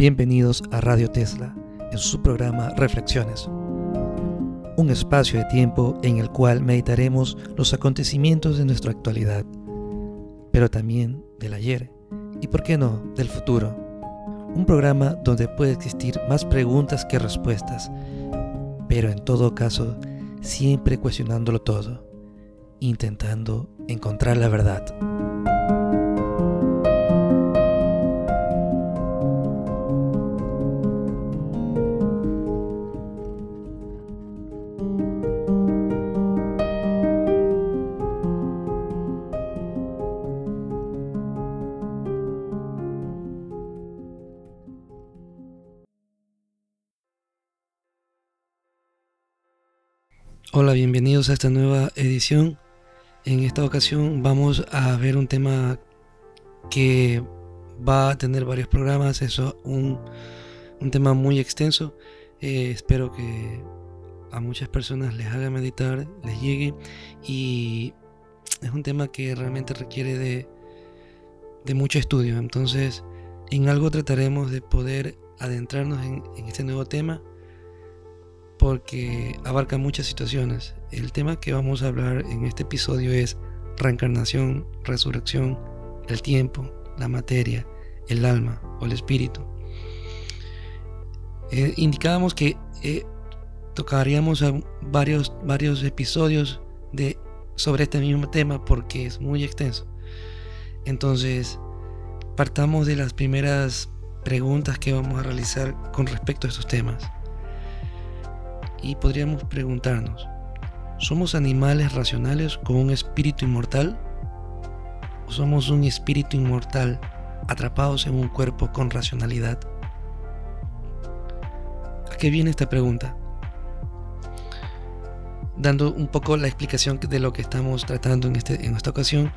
Bienvenidos a Radio Tesla, en su programa Reflexiones. Un espacio de tiempo en el cual meditaremos los acontecimientos de nuestra actualidad, pero también del ayer y, por qué no, del futuro. Un programa donde puede existir más preguntas que respuestas, pero en todo caso, siempre cuestionándolo todo, intentando encontrar la verdad. Hola, bienvenidos a esta nueva edición. En esta ocasión vamos a ver un tema que va a tener varios programas, eso un, un tema muy extenso. Eh, espero que a muchas personas les haga meditar, les llegue y es un tema que realmente requiere de, de mucho estudio. Entonces, en algo trataremos de poder adentrarnos en, en este nuevo tema porque abarca muchas situaciones. El tema que vamos a hablar en este episodio es reencarnación, resurrección, el tiempo, la materia, el alma o el espíritu. Eh, indicábamos que eh, tocaríamos varios, varios episodios de, sobre este mismo tema porque es muy extenso. Entonces, partamos de las primeras preguntas que vamos a realizar con respecto a estos temas y podríamos preguntarnos, ¿somos animales racionales con un espíritu inmortal? ¿O somos un espíritu inmortal atrapados en un cuerpo con racionalidad? ¿A qué viene esta pregunta? Dando un poco la explicación de lo que estamos tratando en, este, en esta ocasión,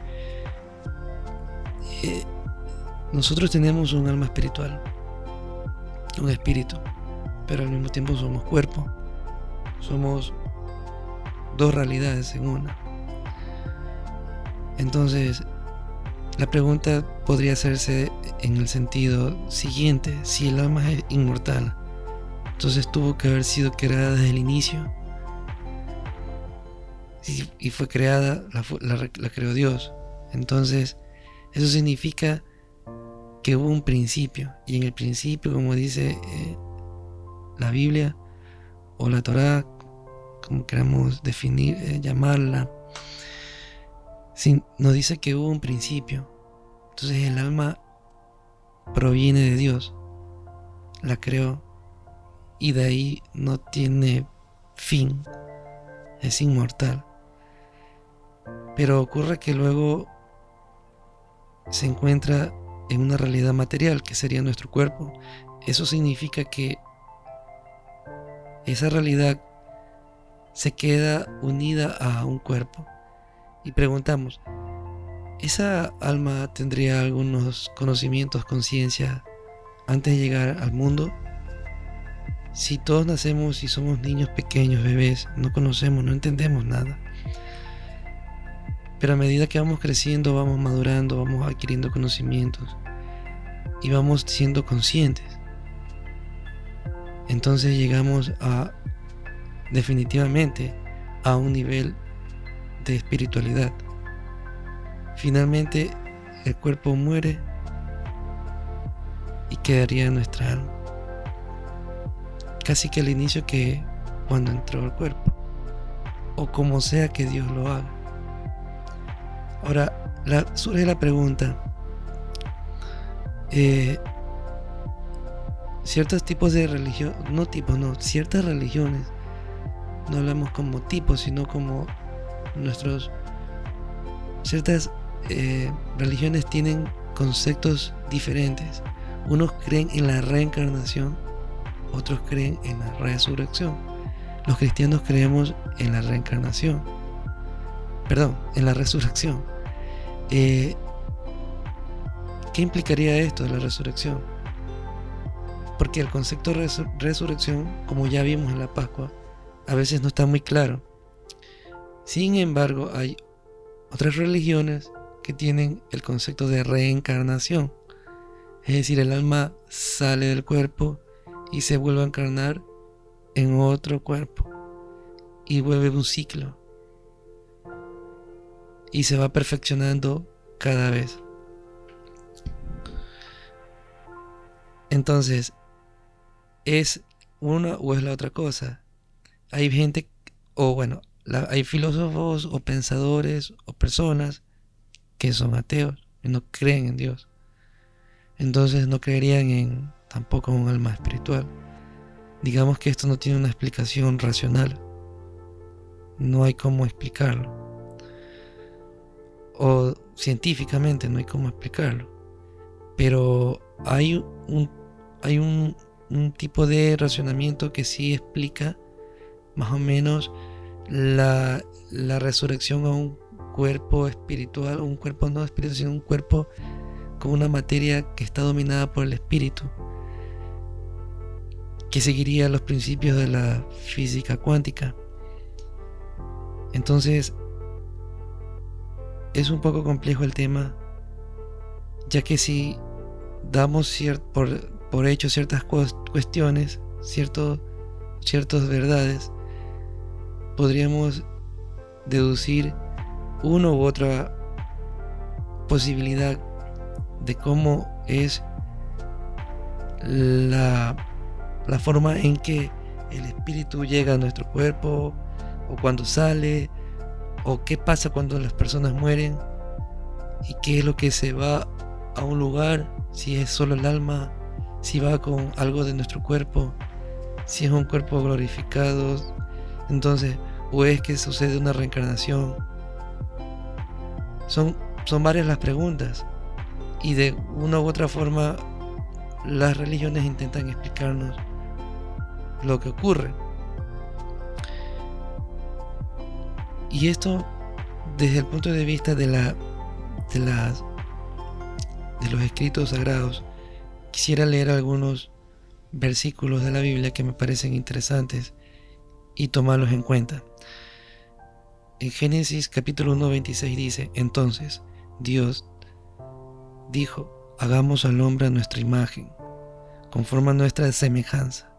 eh, nosotros tenemos un alma espiritual, un espíritu, pero al mismo tiempo somos cuerpo somos dos realidades en una. Entonces, la pregunta podría hacerse en el sentido siguiente, si el alma es inmortal, entonces tuvo que haber sido creada desde el inicio. Y, fue creada, la, creó Dios. Entonces, eso significa que hubo un principio. Y en el principio, como dice eh, la Biblia o la Torah, como queramos definir, eh, llamarla, nos dice que hubo un principio. Entonces el alma proviene de Dios, la creó y de ahí no tiene fin, es inmortal. Pero ocurre que luego se encuentra en una realidad material que sería nuestro cuerpo. Eso significa que esa realidad se queda unida a un cuerpo. Y preguntamos, ¿esa alma tendría algunos conocimientos, conciencia antes de llegar al mundo? Si todos nacemos y somos niños pequeños, bebés, no conocemos, no entendemos nada. Pero a medida que vamos creciendo, vamos madurando, vamos adquiriendo conocimientos y vamos siendo conscientes. Entonces llegamos a definitivamente a un nivel de espiritualidad. Finalmente el cuerpo muere y quedaría nuestra alma. Casi que al inicio que cuando entró el cuerpo. O como sea que Dios lo haga. Ahora, la, surge la pregunta. Eh, ciertos tipos de religión, no tipos, no, ciertas religiones no hablamos como tipos, sino como nuestros... Ciertas eh, religiones tienen conceptos diferentes. Unos creen en la reencarnación, otros creen en la resurrección. Los cristianos creemos en la reencarnación. Perdón, en la resurrección. Eh, ¿Qué implicaría esto de la resurrección? Porque el concepto de resurrección, como ya vimos en la Pascua, a veces no está muy claro. Sin embargo, hay otras religiones que tienen el concepto de reencarnación. Es decir, el alma sale del cuerpo y se vuelve a encarnar en otro cuerpo y vuelve un ciclo y se va perfeccionando cada vez. Entonces, ¿es una o es la otra cosa? Hay gente, o bueno, hay filósofos o pensadores o personas que son ateos y no creen en Dios. Entonces no creerían en tampoco en un alma espiritual. Digamos que esto no tiene una explicación racional. No hay cómo explicarlo. O científicamente no hay cómo explicarlo. Pero hay un, hay un, tipo de racionamiento que sí explica más o menos la, la resurrección a un cuerpo espiritual, un cuerpo no espiritual, sino un cuerpo con una materia que está dominada por el espíritu que seguiría los principios de la física cuántica. Entonces, es un poco complejo el tema, ya que si damos por, por hecho ciertas cuestiones, ciertas verdades, podríamos deducir una u otra posibilidad de cómo es la la forma en que el espíritu llega a nuestro cuerpo, o cuando sale, o qué pasa cuando las personas mueren, y qué es lo que se va a un lugar, si es solo el alma, si va con algo de nuestro cuerpo, si es un cuerpo glorificado, entonces, o es que sucede una reencarnación. Son, son varias las preguntas, y de una u otra forma las religiones intentan explicarnos lo que ocurre. Y esto desde el punto de vista de la de las de los escritos sagrados, quisiera leer algunos versículos de la Biblia que me parecen interesantes y tomarlos en cuenta. En Génesis capítulo 1, 26 dice, entonces Dios dijo, hagamos al hombre a nuestra imagen, conforme a nuestra semejanza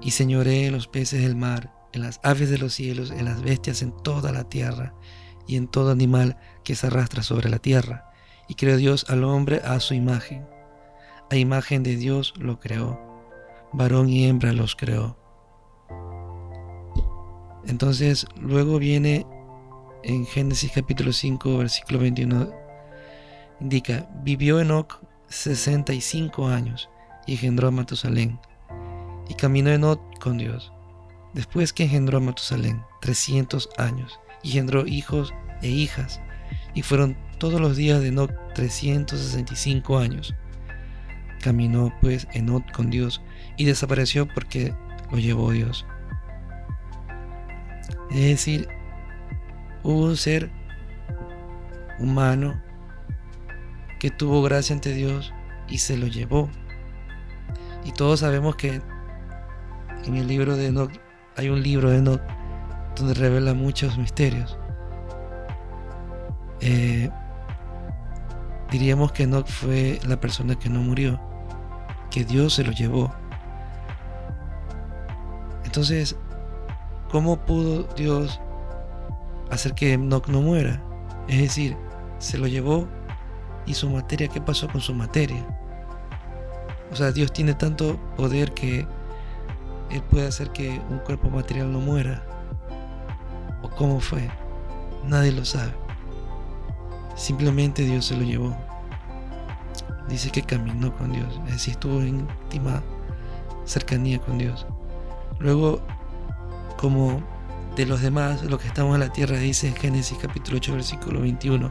y señoré en los peces del mar, en las aves de los cielos, en las bestias en toda la tierra, y en todo animal que se arrastra sobre la tierra. Y creó Dios al hombre a su imagen. A imagen de Dios lo creó. Varón y hembra los creó. Entonces, luego viene en Génesis capítulo 5, versículo 21, indica, vivió Enoch 65 años y engendró a Matusalén y caminó Enoch con Dios. Después que engendró a Matusalén, 300 años, y engendró hijos e hijas, y fueron todos los días de Enoch 365 años. Caminó pues Enoch con Dios y desapareció porque lo llevó Dios. Es decir, hubo un ser humano que tuvo gracia ante Dios y se lo llevó. Y todos sabemos que en el libro de Enoch, hay un libro de Enoch donde revela muchos misterios. Eh, diríamos que Enoch fue la persona que no murió, que Dios se lo llevó. Entonces, ¿cómo pudo Dios hacer que Enoch no muera? Es decir, se lo llevó y su materia, ¿qué pasó con su materia? O sea, Dios tiene tanto poder que él puede hacer que un cuerpo material no muera. ¿O cómo fue? Nadie lo sabe. Simplemente Dios se lo llevó. Dice que caminó con Dios, es decir, estuvo en íntima cercanía con Dios. Luego, como de los demás, los que estamos en la tierra, dice Génesis capítulo 8, versículo 21,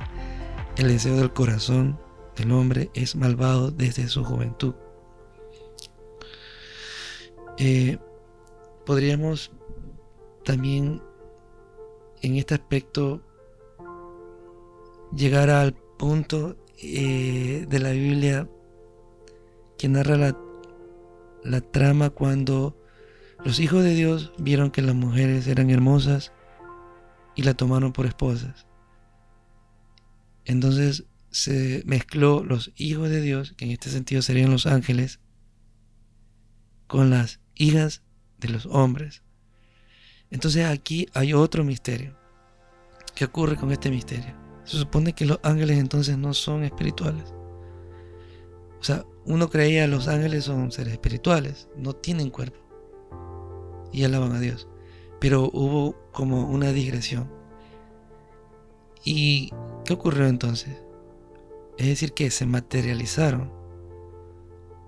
el deseo del corazón del hombre es malvado desde su juventud. Eh, podríamos también en este aspecto llegar al punto eh, de la Biblia que narra la, la trama cuando los hijos de Dios vieron que las mujeres eran hermosas y la tomaron por esposas. Entonces se mezcló los hijos de Dios, que en este sentido serían los ángeles, con las hijas de los hombres. Entonces aquí hay otro misterio. ¿Qué ocurre con este misterio? Se supone que los ángeles entonces no son espirituales. O sea, uno creía los ángeles son seres espirituales, no tienen cuerpo. Y alaban a Dios. Pero hubo como una digresión. ¿Y qué ocurrió entonces? Es decir, que se materializaron.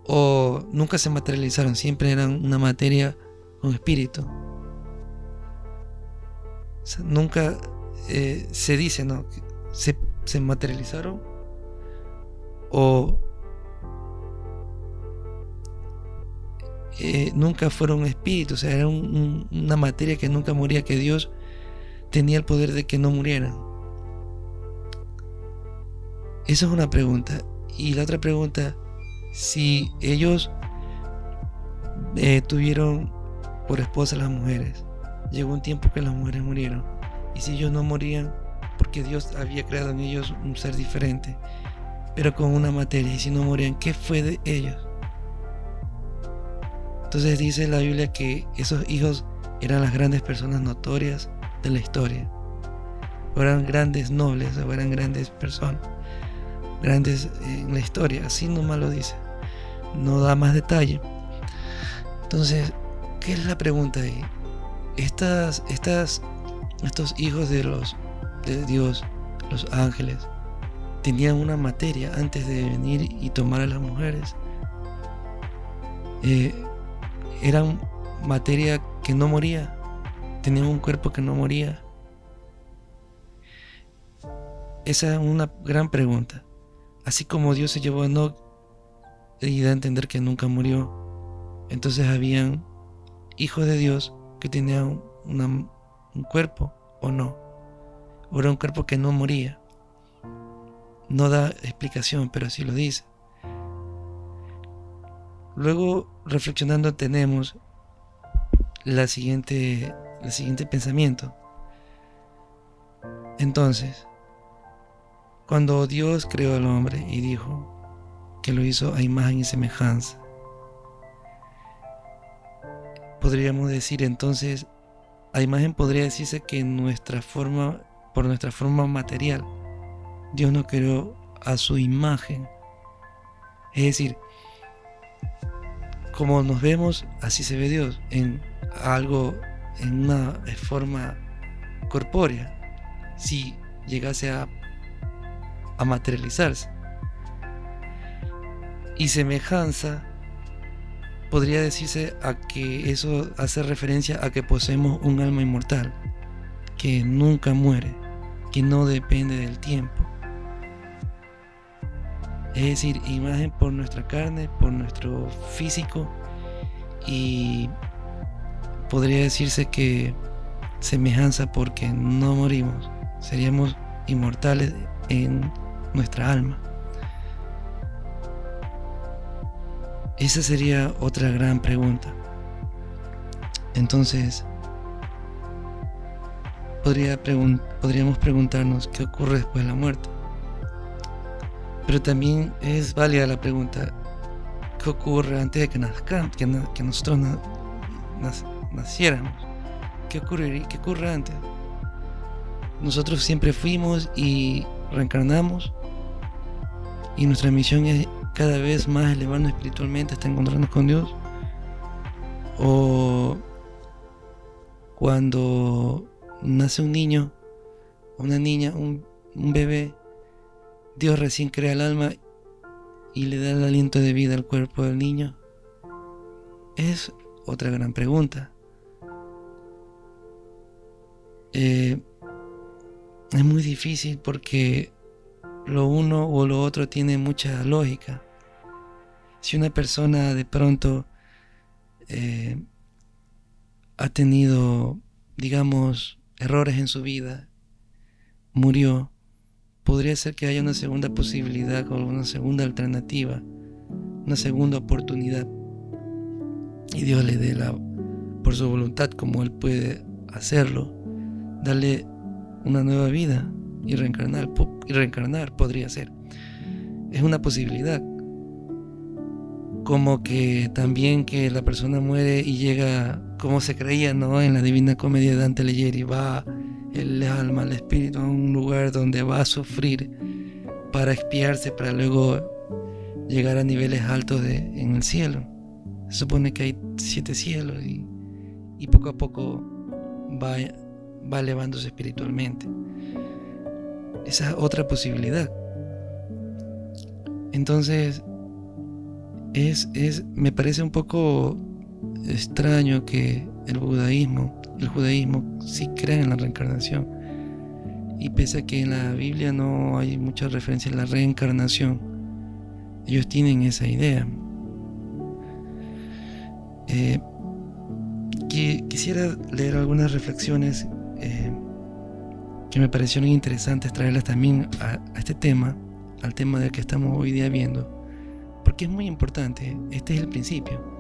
O nunca se materializaron, siempre eran una materia con espíritu. nunca eh, se dice, ¿no? Se, se materializaron. O eh, nunca fueron espíritus, o sea, era una materia que nunca moría, que Dios tenía el poder de que no murieran. Esa es una pregunta. Y la otra pregunta, si ellos eh, tuvieron por esposa a las mujeres, llegó un tiempo que las mujeres murieron. Y si ellos no morían, porque Dios había creado en ellos un ser diferente, pero con una materia, y si no morían, ¿qué fue de ellos? Entonces dice la Biblia que esos hijos eran las grandes personas notorias de la historia. Eran grandes nobles, eran grandes personas grandes en la historia, así nomás lo dice, no da más detalle. Entonces, ¿qué es la pregunta ahí? Estas, estos hijos de los de Dios, los ángeles, tenían una materia antes de venir y tomar a las mujeres. Eh, eran materia que no moría, tenían un cuerpo que no moría. Esa es una gran pregunta. Así como Dios se llevó a Enoch y da a entender que nunca murió, entonces habían hijos de Dios que tenían un cuerpo o no. O era un cuerpo que no moría. No da explicación, pero así lo dice. Luego, reflexionando, tenemos la siguiente, el siguiente pensamiento. Entonces, cuando Dios creó al hombre y dijo que lo hizo a imagen y semejanza, podríamos decir entonces, a imagen podría decirse que nuestra forma, por nuestra forma material, Dios nos creó a su imagen. Es decir, como nos vemos, así se ve Dios, en algo, en una forma corpórea. Si llegase a a materializarse. Y semejanza podría decirse a que eso hace referencia a que poseemos un alma inmortal, que nunca muere, que no depende del tiempo. Es decir, imagen por nuestra carne, por nuestro físico y podría decirse que semejanza porque no morimos, seríamos inmortales en nuestra alma. Esa sería otra gran pregunta. Entonces, podría podríamos preguntarnos qué ocurre después de la muerte. Pero también es válida la pregunta, ¿qué ocurre antes de que, nazcan, que, nosotros naciéramos? ¿Qué, ocurre, ¿Qué ocurre antes? Nosotros siempre fuimos y reencarnamos y nuestra misión es cada vez más elevarnos espiritualmente hasta encontrarnos con Dios. O cuando nace un niño, una niña, un, bebé, Dios recién crea el alma y le da el aliento de vida al cuerpo del niño. Es otra gran pregunta. Eh, es muy difícil porque lo uno o lo otro tiene mucha lógica. Si una persona de pronto eh, ha tenido, digamos, errores en su vida, murió, podría ser que haya una segunda posibilidad o una segunda alternativa, una segunda oportunidad. Y Dios le dé la, por su voluntad, como Él puede hacerlo, darle una nueva vida y reencarnar, y reencarnar podría ser. es una posibilidad. Como que también que la persona muere y llega, como se creía, ¿no? En la Divina Comedia de Dante Alighieri, va el alma, el espíritu a un lugar donde va a sufrir para expiarse, para luego llegar a niveles altos de, en el cielo. Se supone que hay siete cielos y, y poco a poco va, va elevándose espiritualmente. Esa es otra posibilidad. Entonces, es, es, me parece un poco extraño que el budaísmo, el judaísmo, sí crea en la reencarnación. Y pese a que en la Biblia no hay mucha referencia a la reencarnación, ellos tienen esa idea. Eh, quisiera leer algunas reflexiones eh, que me parecieron interesantes traerlas también a, este tema, al tema del que estamos hoy día viendo, porque es muy importante, este es el principio.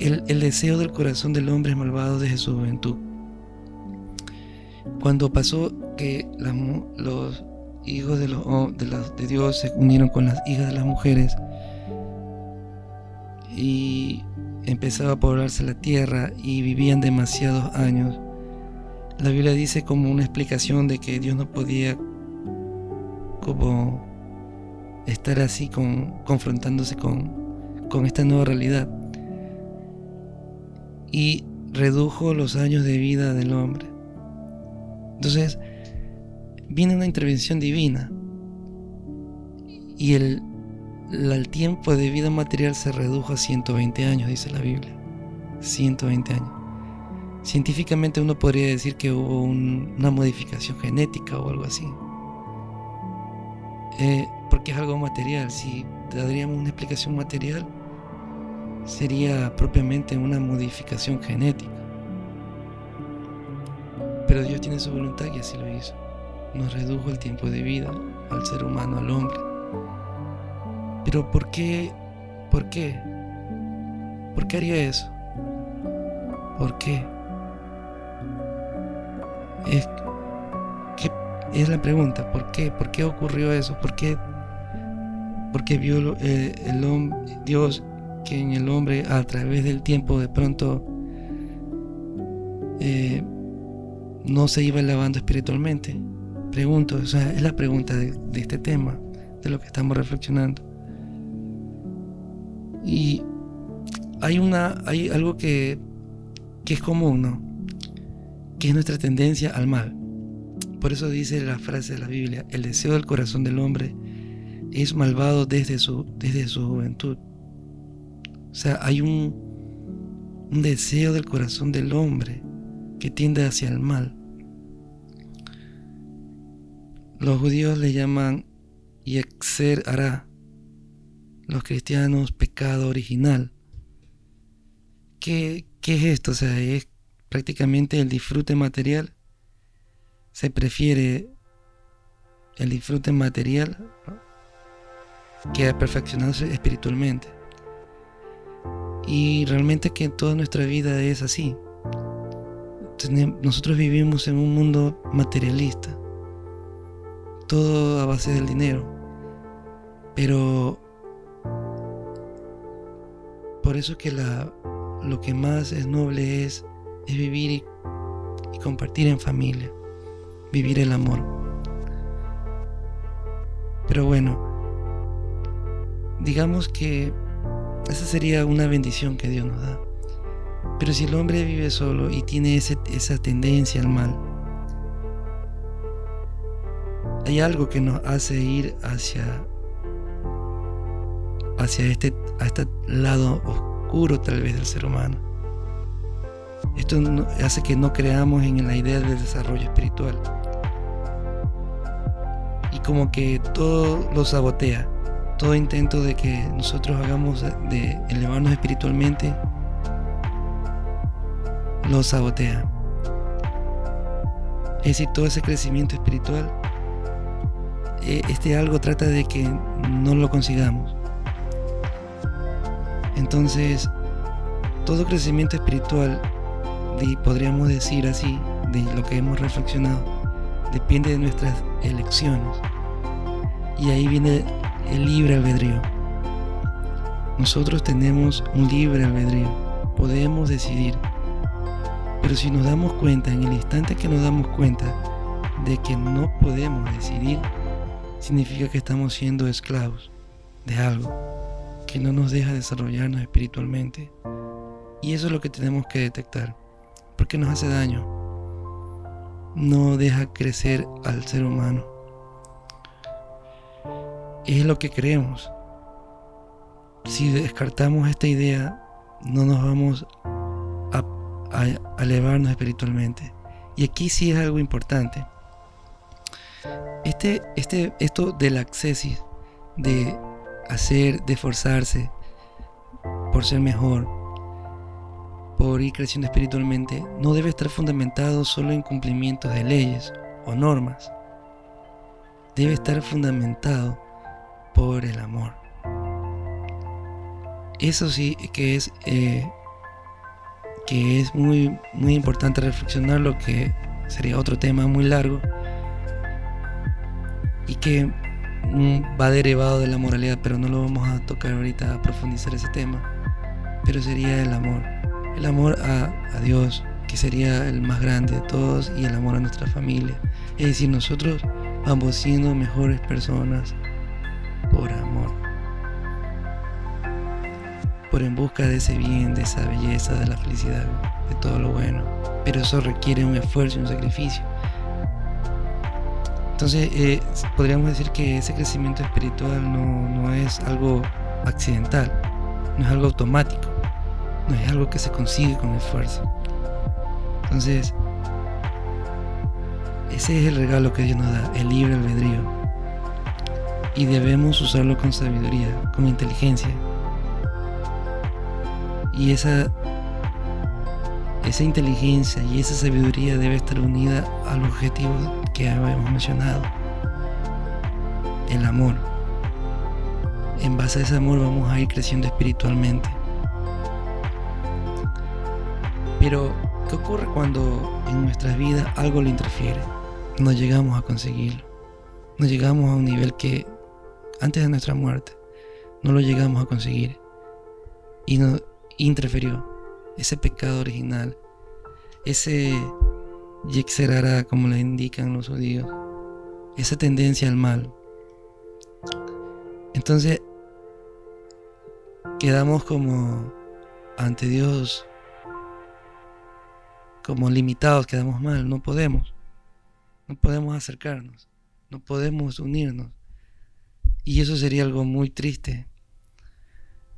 El, deseo del corazón del hombre malvado desde su juventud. Cuando pasó que los hijos de, los, de, de Dios se unieron con las hijas de las mujeres y empezaba a poblarse la tierra y vivían demasiados años, la Biblia dice como una explicación de que Dios no podía como estar así con, confrontándose con, con esta nueva realidad. Y redujo los años de vida del hombre. Entonces, viene una intervención divina. Y el, el tiempo de vida material se redujo a 120 años, dice la Biblia. 120 años. Científicamente uno podría decir que hubo una modificación genética o algo así. Eh, porque es algo material. Si daríamos una explicación material, sería propiamente una modificación genética. Pero Dios tiene su voluntad y así lo hizo. Nos redujo el tiempo de vida al ser humano, al hombre. Pero ¿por qué? ¿Por qué? ¿Por qué haría eso? ¿Por qué? Es, es la pregunta, ¿por qué? ¿Por qué ocurrió eso? ¿Por qué, vio eh, el, hombre, Dios que en el hombre a través del tiempo de pronto eh, no se iba elevando espiritualmente? Pregunto, o sea, es la pregunta de, este tema, de lo que estamos reflexionando. Y hay una, hay algo que, que es común, ¿no? que es nuestra tendencia al mal. Por eso dice la frase de la Biblia, el deseo del corazón del hombre es malvado desde su, desde su juventud. O sea, hay un, un deseo del corazón del hombre que tiende hacia el mal. Los judíos le llaman Yexer Ara, los cristianos pecado original. ¿Qué, ¿Qué, es esto? O sea, es prácticamente el disfrute material. Se prefiere el disfrute material que perfeccionarse espiritualmente. Y realmente que toda nuestra vida es así. Nosotros vivimos en un mundo materialista. Todo a base del dinero. Pero por eso que la, lo que más es noble es es vivir y, compartir en familia, vivir el amor. Pero bueno, digamos que esa sería una bendición que Dios nos da. Pero si el hombre vive solo y tiene esa tendencia al mal, hay algo que nos hace ir hacia, hacia este, a este lado oscuro tal vez del ser humano. Esto hace que no creamos en la idea del desarrollo espiritual. Y como que todo lo sabotea. Todo intento de que nosotros hagamos de elevarnos espiritualmente lo sabotea. Es decir, todo ese crecimiento espiritual, eh, este algo trata de que no lo consigamos. Entonces, todo crecimiento espiritual podríamos decir así, de lo que hemos reflexionado, depende de nuestras elecciones. Y ahí viene el libre albedrío. Nosotros tenemos un libre albedrío. Podemos decidir. Pero si nos damos cuenta, en el instante que nos damos cuenta de que no podemos decidir, significa que estamos siendo esclavos de algo que no nos deja desarrollarnos espiritualmente. Y eso es lo que tenemos que detectar, porque nos hace daño. No deja crecer al ser humano. Es lo que creemos. Si descartamos esta idea, no nos vamos a, a elevarnos espiritualmente. Y aquí sí es algo importante. Este, este, esto del accesis, de hacer, de esforzarse por ser mejor, por ir creciendo espiritualmente, no debe estar fundamentado solo en cumplimiento de leyes o normas. Debe estar fundamentado por el amor. Eso sí que es eh, que es muy muy importante reflexionar lo que sería otro tema muy largo y que mm, va derivado de la moralidad, pero no lo vamos a tocar ahorita a profundizar ese tema. Pero sería el amor, el amor a, a Dios, que sería el más grande de todos, y el amor a nuestra familia. Es decir, nosotros vamos siendo mejores personas Por en busca de ese bien, de esa belleza, de la felicidad, de todo lo bueno. Pero eso requiere un esfuerzo y un sacrificio. Entonces, eh, podríamos decir que ese crecimiento espiritual no, es algo accidental, no es algo automático, no es algo que se consigue con esfuerzo. Entonces, ese es el regalo que Dios nos da, el libre albedrío. Y debemos usarlo con sabiduría, con inteligencia. Y esa, esa inteligencia y esa sabiduría debe estar unida al objetivo que habíamos mencionado, el amor. En base a ese amor vamos a ir creciendo espiritualmente. Pero, ¿qué ocurre cuando en nuestras vidas algo lo interfiere? No llegamos a conseguirlo. No llegamos a un nivel que antes de nuestra muerte no lo llegamos a conseguir. Y nos interfirió ese pecado original, ese Yexerara, como le indican los judíos, esa tendencia al mal. Entonces, quedamos como ante Dios, como limitados, quedamos mal, no podemos, no podemos acercarnos, no podemos unirnos. Y eso sería algo muy triste.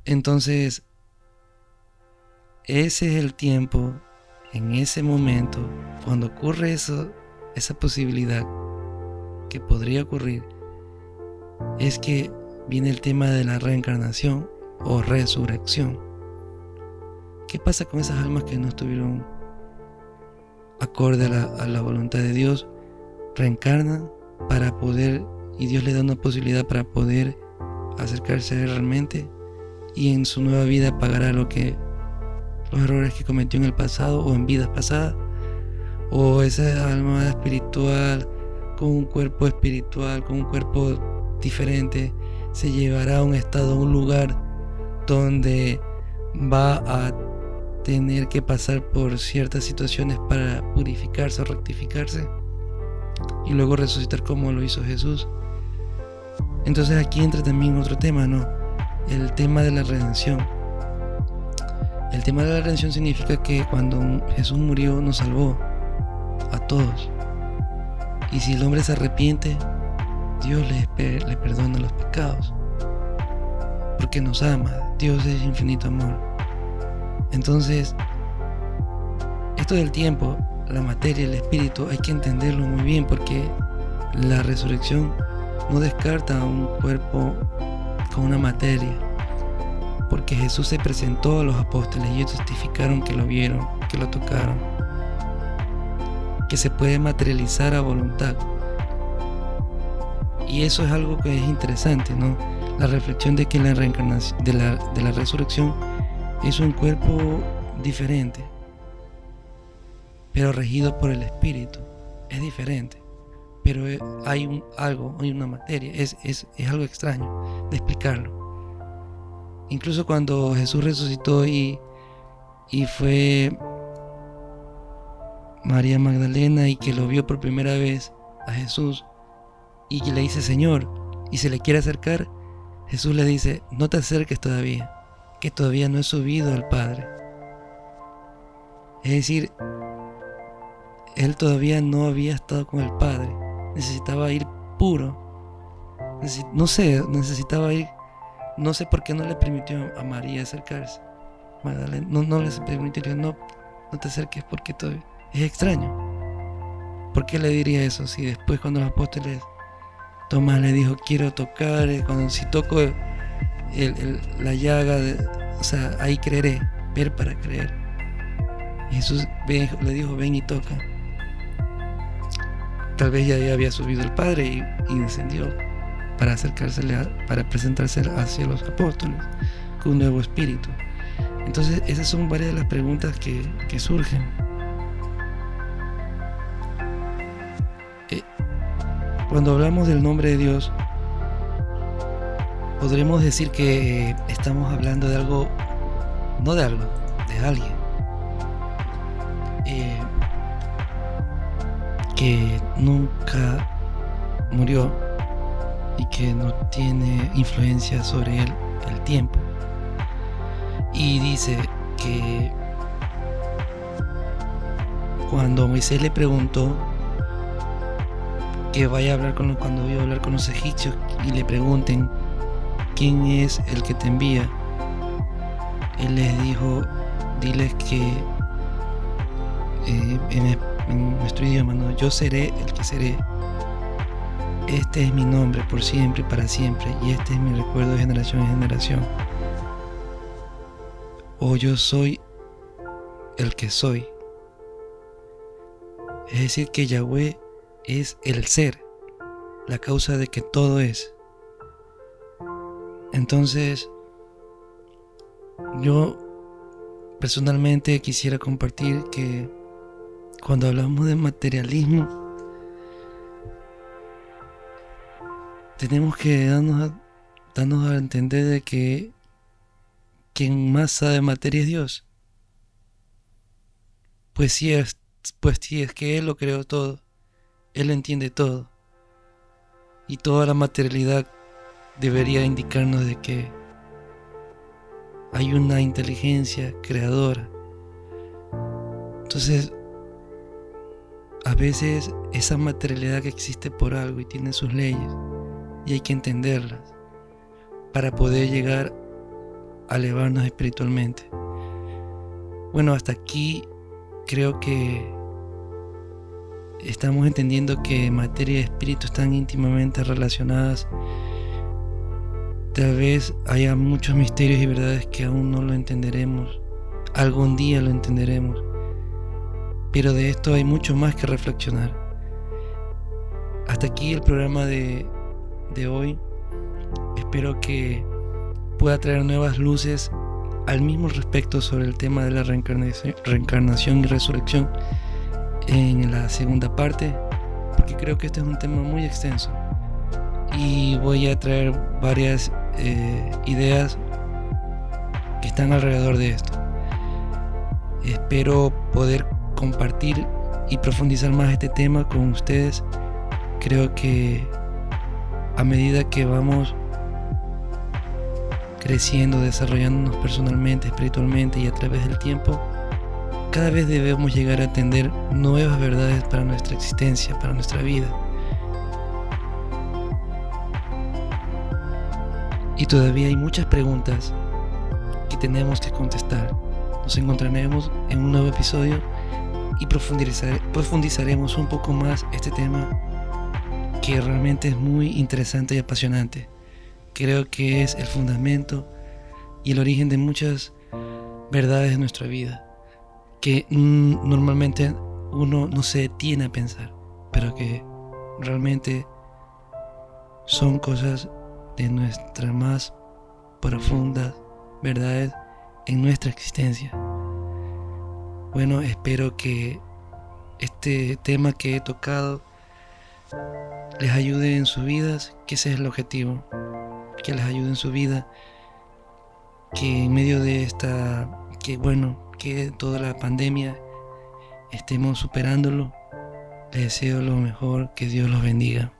Entonces, ese es el tiempo en ese momento, cuando ocurre eso, esa posibilidad que podría ocurrir, es que viene el tema de la reencarnación o resurrección. ¿Qué pasa con esas almas que no estuvieron acorde a la, voluntad de Dios? Reencarnan para poder, y Dios le da una posibilidad para poder acercarse a Él realmente y en su nueva vida pagará lo que los errores que cometió en el pasado o en vidas pasadas, o esa alma espiritual con un cuerpo espiritual, con un cuerpo diferente, se llevará a un estado, a un lugar donde va a tener que pasar por ciertas situaciones para purificarse o rectificarse y luego resucitar como lo hizo Jesús. Entonces aquí entra también otro tema, ¿no? El tema de la redención. El tema de la redención significa que cuando Jesús murió nos salvó a todos. Y si el hombre se arrepiente, Dios le, le perdona los pecados. Porque nos ama. Dios es infinito amor. Entonces, esto del tiempo, la materia, el espíritu, hay que entenderlo muy bien porque la resurrección no descarta un cuerpo con una materia porque Jesús se presentó a los apóstoles y ellos testificaron que lo vieron, que lo tocaron, que se puede materializar a voluntad. Y eso es algo que es interesante, ¿no? La reflexión de que la reencarnación, de la, de la resurrección es un cuerpo diferente, pero regido por el Espíritu. Es diferente. pero eh, hay un, algo, hay una materia, es, es, es algo extraño de explicarlo. Incluso cuando Jesús resucitó y, y fue María Magdalena y que lo vio por primera vez a Jesús y que le dice Señor y se le quiere acercar, Jesús le dice, no te acerques todavía, que todavía no he subido al Padre. Es decir, él todavía no había estado con el Padre, necesitaba ir puro, no sé, necesitaba ir, no sé por qué no le permitió a María acercarse. Magdalena, no, no les permitió, no, no te acerques porque todavía es extraño. ¿Por qué le diría eso si después cuando los apóstoles Tomás le dijo quiero tocar, eh, cuando si toco la llaga, o sea, ahí creeré, ver para creer. Jesús le dijo ven y toca. Tal vez ya había subido el Padre y, descendió para acercársele, para presentarse hacia los apóstoles con un nuevo espíritu. Entonces esas son varias de las preguntas que, surgen. Cuando hablamos del nombre de Dios, podremos decir que estamos hablando de algo, no de algo, de alguien. Eh, que nunca murió y que no tiene influencia sobre él el tiempo. Y dice que cuando Moisés le preguntó que vaya a hablar con cuando voy a hablar con los egipcios y le pregunten quién es el que te envía. Él les dijo, diles que eh, en, nuestro idioma, ¿no? yo seré el que seré. Este es mi nombre por siempre, para siempre, y este es mi recuerdo de generación en generación. O yo soy el que soy. Es decir, que Yahweh es el ser, la causa de que todo es. Entonces, yo personalmente quisiera compartir que cuando hablamos de materialismo, tenemos que darnos a, darnos a entender de que quien más sabe materia es Dios. Pues sí es, pues sí es que Él lo creó todo. Él entiende todo. Y toda la materialidad debería indicarnos de que hay una inteligencia creadora. Entonces, a veces esa materialidad que existe por algo y tiene sus leyes y hay que entenderlas para poder llegar a elevarnos espiritualmente. Bueno, hasta aquí creo que estamos entendiendo que materia y espíritu están íntimamente relacionadas. Tal vez haya muchos misterios y verdades que aún no lo entenderemos. Algún día lo entenderemos. Pero de esto hay mucho más que reflexionar. Hasta aquí el programa de, de hoy. Espero que pueda traer nuevas luces al mismo respecto sobre el tema de la reencarnación, y resurrección en la segunda parte, porque creo que este es un tema muy extenso. Y voy a traer varias eh, ideas que están alrededor de esto. Espero poder compartir y profundizar más este tema con ustedes. Creo que a medida que vamos creciendo, desarrollándonos personalmente, espiritualmente y a través del tiempo, cada vez debemos llegar a entender nuevas verdades para nuestra existencia, para nuestra vida. Y todavía hay muchas preguntas que tenemos que contestar. Nos encontraremos en un nuevo episodio y profundizaremos un poco más este tema que realmente es muy interesante y apasionante. Creo que es el fundamento y el origen de muchas verdades de nuestra vida que mm, normalmente uno no se detiene a pensar, pero que realmente son cosas de nuestras más profundas verdades en nuestra existencia. Bueno, espero que este tema que he tocado les ayude en sus vidas, que ese es el objetivo, que les ayude en su vida, que en medio de esta, que bueno, que toda la pandemia estemos superándolo. Les deseo lo mejor, que Dios los bendiga.